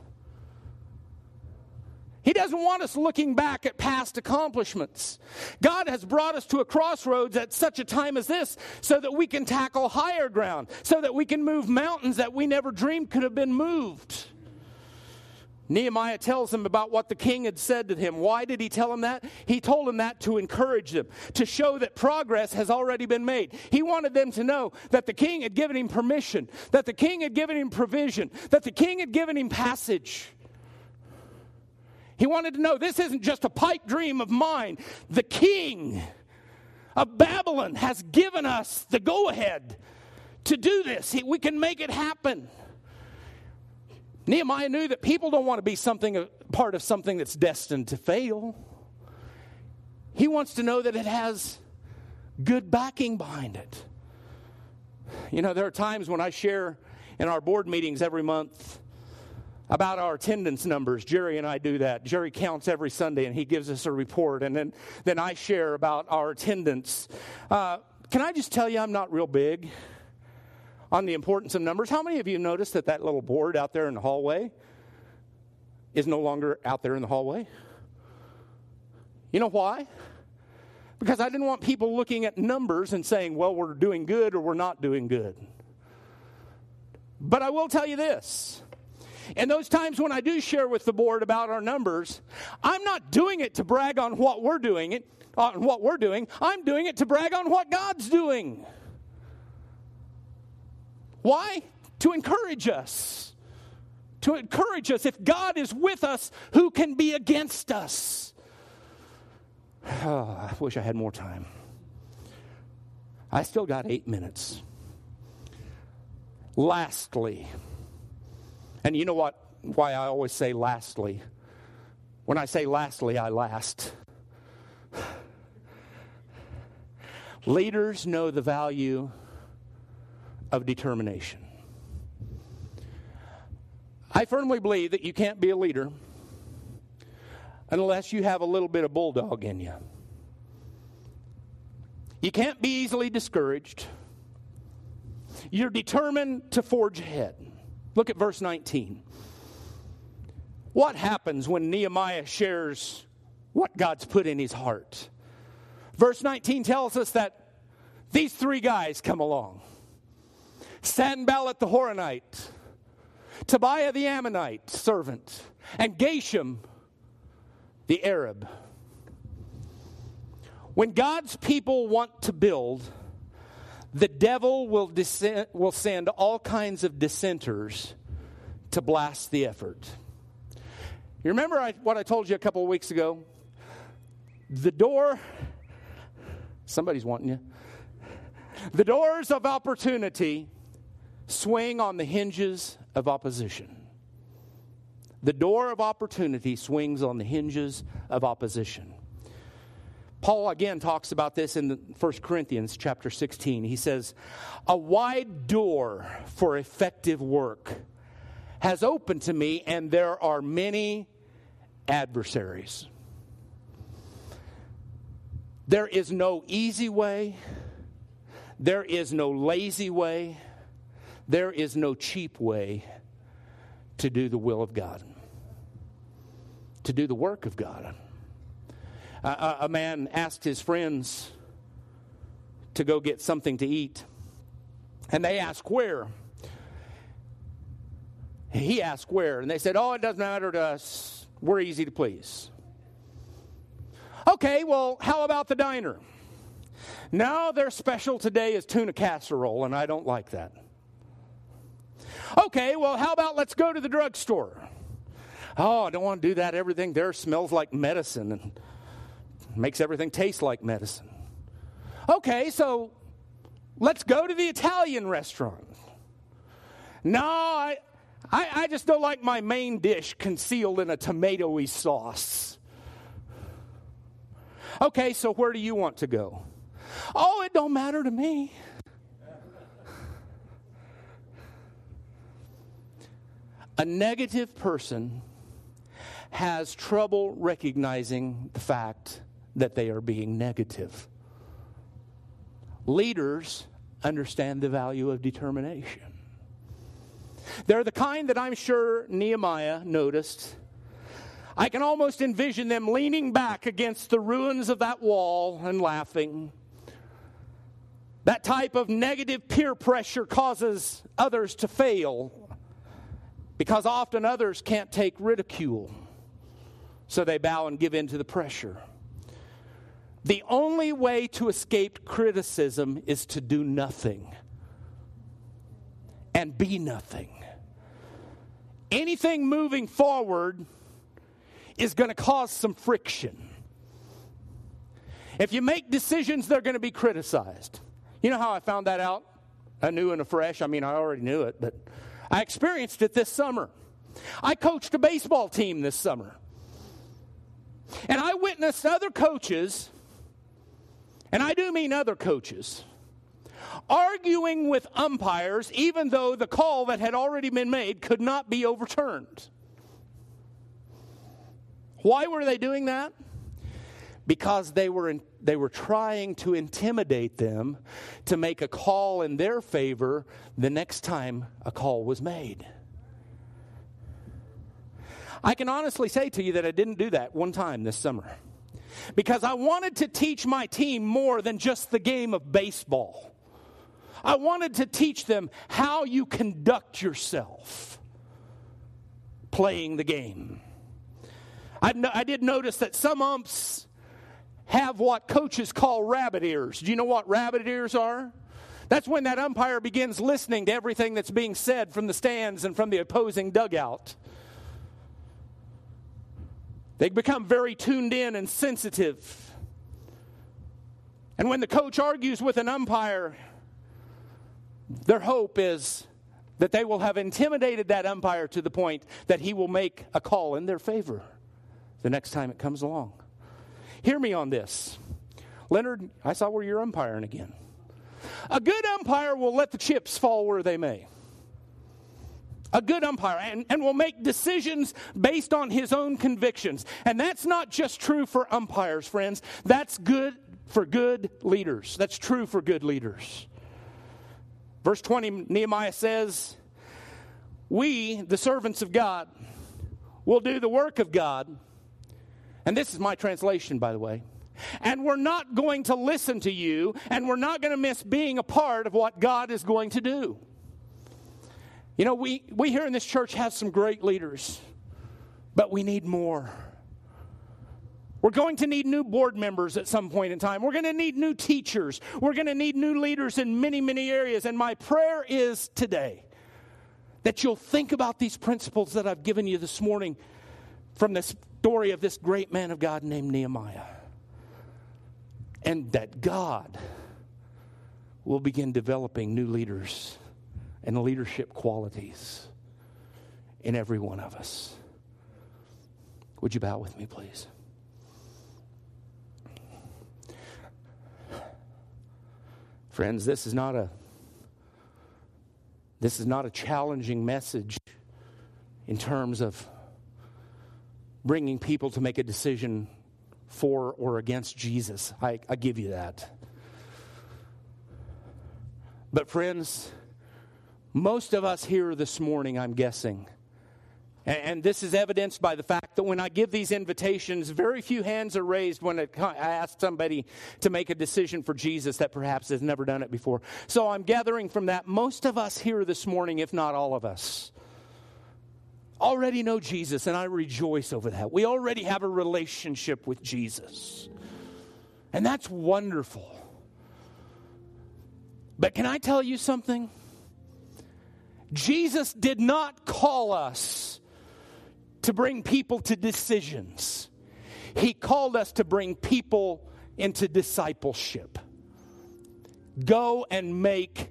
He doesn't want us looking back at past accomplishments. God has brought us to a crossroads at such a time as this so that we can tackle higher ground, so that we can move mountains that we never dreamed could have been moved. Nehemiah tells them about what the king had said to him. Why did he tell him that? He told him that to encourage them, to show that progress has already been made. He wanted them to know that the king had given him permission, that the king had given him provision, that the king had given him passage. He wanted to know this isn't just a pipe dream of mine. The king of Babylon has given us the go ahead to do this. We can make it happen. Nehemiah knew that people don't want to be something part of something that's destined to fail. He wants to know that it has good backing behind it. You know, there are times when I share in our board meetings every month about our attendance numbers. Jerry and I do that. Jerry counts every Sunday and he gives us a report, and then, then I share about our attendance. Uh, can I just tell you, I'm not real big on the importance of numbers. How many of you noticed that that little board out there in the hallway is no longer out there in the hallway? You know why? Because I didn't want people looking at numbers and saying, well, we're doing good or we're not doing good. But I will tell you this. And those times when I do share with the board about our numbers, I'm not doing it to brag on what we're doing it on what we're doing. I'm doing it to brag on what God's doing. Why? To encourage us. To encourage us. If God is with us, who can be against us? Oh, I wish I had more time. I still got eight minutes. Lastly, and you know what? Why I always say lastly. When I say lastly, I last. Leaders know the value of determination. I firmly believe that you can't be a leader unless you have a little bit of bulldog in you. You can't be easily discouraged. You're determined to forge ahead. Look at verse 19. What happens when Nehemiah shares what God's put in his heart? Verse 19 tells us that these three guys come along Sanballat the Horonite, Tobiah the Ammonite servant, and Geshem the Arab. When God's people want to build, the devil will, will send all kinds of dissenters to blast the effort. You remember I, what I told you a couple of weeks ago? The door Somebody's wanting you. The doors of opportunity swing on the hinges of opposition. The door of opportunity swings on the hinges of opposition. Paul again talks about this in 1 Corinthians chapter 16. He says, A wide door for effective work has opened to me, and there are many adversaries. There is no easy way. There is no lazy way. There is no cheap way to do the will of God, to do the work of God. A, a man asked his friends to go get something to eat, and they asked where. He asked where, and they said, Oh, it doesn't matter to us. We're easy to please. Okay, well, how about the diner? Now their special today is tuna casserole, and I don't like that. Okay, well, how about let's go to the drugstore? Oh, I don't want to do that. Everything there smells like medicine and makes everything taste like medicine. Okay, so let's go to the Italian restaurant. No, I, I, I just don't like my main dish concealed in a tomatoey sauce. Okay, so where do you want to go? Oh, it don't matter to me. A negative person has trouble recognizing the fact that they are being negative. Leaders understand the value of determination. They're the kind that I'm sure Nehemiah noticed I can almost envision them leaning back against the ruins of that wall and laughing. That type of negative peer pressure causes others to fail because often others can't take ridicule. So they bow and give in to the pressure. The only way to escape criticism is to do nothing and be nothing. Anything moving forward is going to cause some friction. If you make decisions, they're going to be criticized. You know how I found that out? anew and afresh. I mean, I already knew it, but I experienced it this summer. I coached a baseball team this summer. And I witnessed other coaches, and I do mean other coaches, arguing with umpires even though the call that had already been made could not be overturned. Why were they doing that? Because they were, in, they were trying to intimidate them to make a call in their favor the next time a call was made. I can honestly say to you that I didn't do that one time this summer because I wanted to teach my team more than just the game of baseball. I wanted to teach them how you conduct yourself playing the game. I, no, I did notice that some umps have what coaches call rabbit ears. Do you know what rabbit ears are? That's when that umpire begins listening to everything that's being said from the stands and from the opposing dugout. They become very tuned in and sensitive. And when the coach argues with an umpire, their hope is that they will have intimidated that umpire to the point that he will make a call in their favor the next time it comes along. Hear me on this. Leonard, I saw where you're umpiring again. A good umpire will let the chips fall where they may. A good umpire and, and will make decisions based on his own convictions. And that's not just true for umpires, friends. That's good for good leaders. That's true for good leaders. Verse 20, Nehemiah says, We, the servants of God, will do the work of God. And this is my translation, by the way and we're not going to listen to you, and we're not going to miss being a part of what God is going to do. You know, we, we here in this church have some great leaders, but we need more. We're going to need new board members at some point in time. We're going to need new teachers. We're going to need new leaders in many, many areas. And my prayer is today that you'll think about these principles that I've given you this morning from the story of this great man of God named Nehemiah and that God will begin developing new leaders and leadership qualities in every one of us. Would you bow with me, please? Friends, this is not a this is not a challenging message in terms of bringing people to make a decision for or against Jesus. I, I give you that. But, friends, most of us here this morning, I'm guessing, and this is evidenced by the fact that when I give these invitations, very few hands are raised when I ask somebody to make a decision for Jesus that perhaps has never done it before. So I'm gathering from that most of us here this morning, if not all of us, already know Jesus, and I rejoice over that. We already have a relationship with Jesus, and that's wonderful. But can I tell you something? Jesus did not call us to bring people to decisions. He called us to bring people into discipleship. Go and make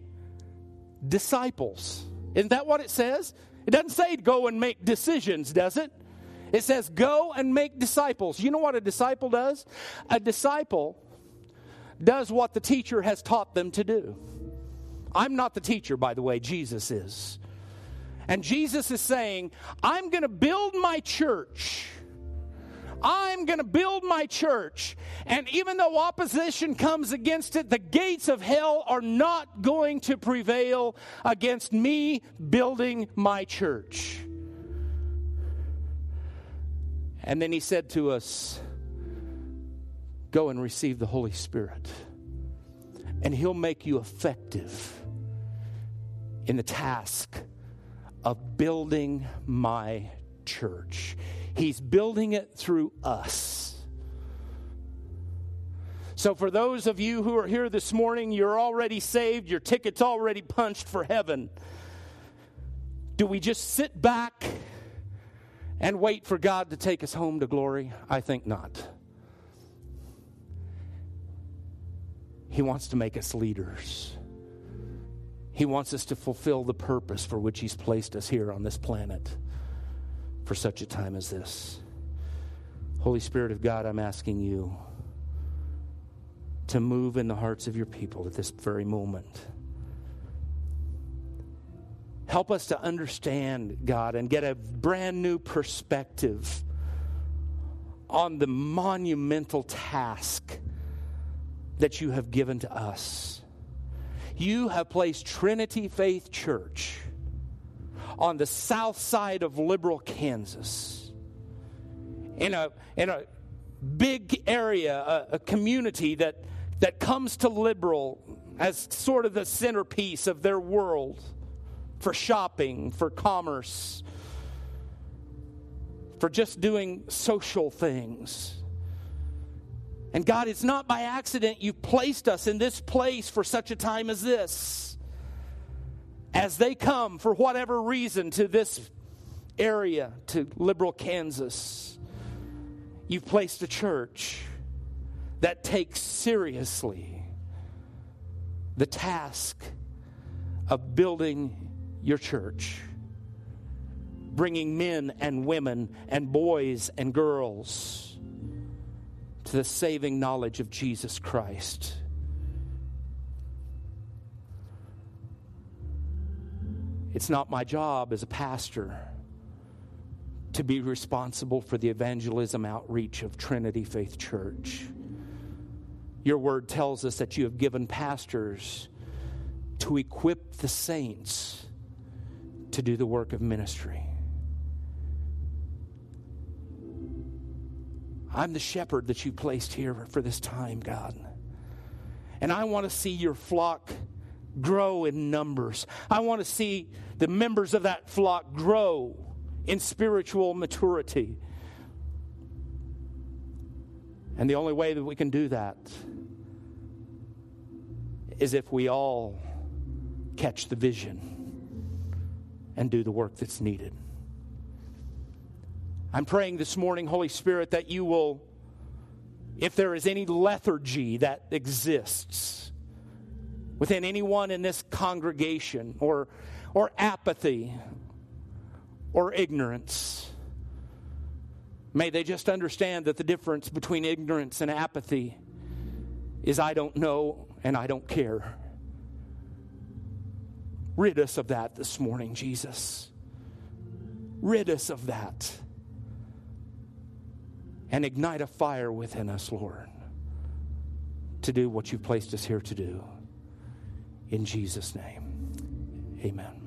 disciples. Isn't that what it says? It doesn't say go and make decisions, does it? It says go and make disciples. You know what a disciple does? A disciple does what the teacher has taught them to do. I'm not the teacher, by the way, Jesus is. And Jesus is saying, I'm going to build my church I'm going to build my church. And even though opposition comes against it, the gates of hell are not going to prevail against me building my church. And then he said to us, Go and receive the Holy Spirit, and he'll make you effective in the task of building my church. He's building it through us. So, for those of you who are here this morning, you're already saved, your ticket's already punched for heaven. Do we just sit back and wait for God to take us home to glory? I think not. He wants to make us leaders. He wants us to fulfill the purpose for which He's placed us here on this planet for such a time as this. Holy Spirit of God, I'm asking you to move in the hearts of your people at this very moment. Help us to understand, God, and get a brand new perspective on the monumental task that you have given to us. You have placed Trinity Faith Church on the south side of Liberal Kansas in a, in a big area, a, a community that, that comes to Liberal as sort of the centerpiece of their world for shopping, for commerce, for just doing social things. And God, it's not by accident you've placed us in this place for such a time as this. As they come, for whatever reason, to this area, to Liberal Kansas, you've placed a church that takes seriously the task of building your church, bringing men and women and boys and girls to the saving knowledge of Jesus Christ. It's not my job as a pastor to be responsible for the evangelism outreach of Trinity Faith Church. Your word tells us that you have given pastors to equip the saints to do the work of ministry. I'm the shepherd that you placed here for this time, God. And I want to see your flock grow in numbers. I want to see the members of that flock grow in spiritual maturity. And the only way that we can do that is if we all catch the vision and do the work that's needed. I'm praying this morning, Holy Spirit, that you will, if there is any lethargy that exists within anyone in this congregation, or, or apathy, or ignorance, may they just understand that the difference between ignorance and apathy is I don't know and I don't care. Rid us of that this morning, Jesus. Rid us of that and ignite a fire within us, Lord, to do what you've placed us here to do. In Jesus' name, amen.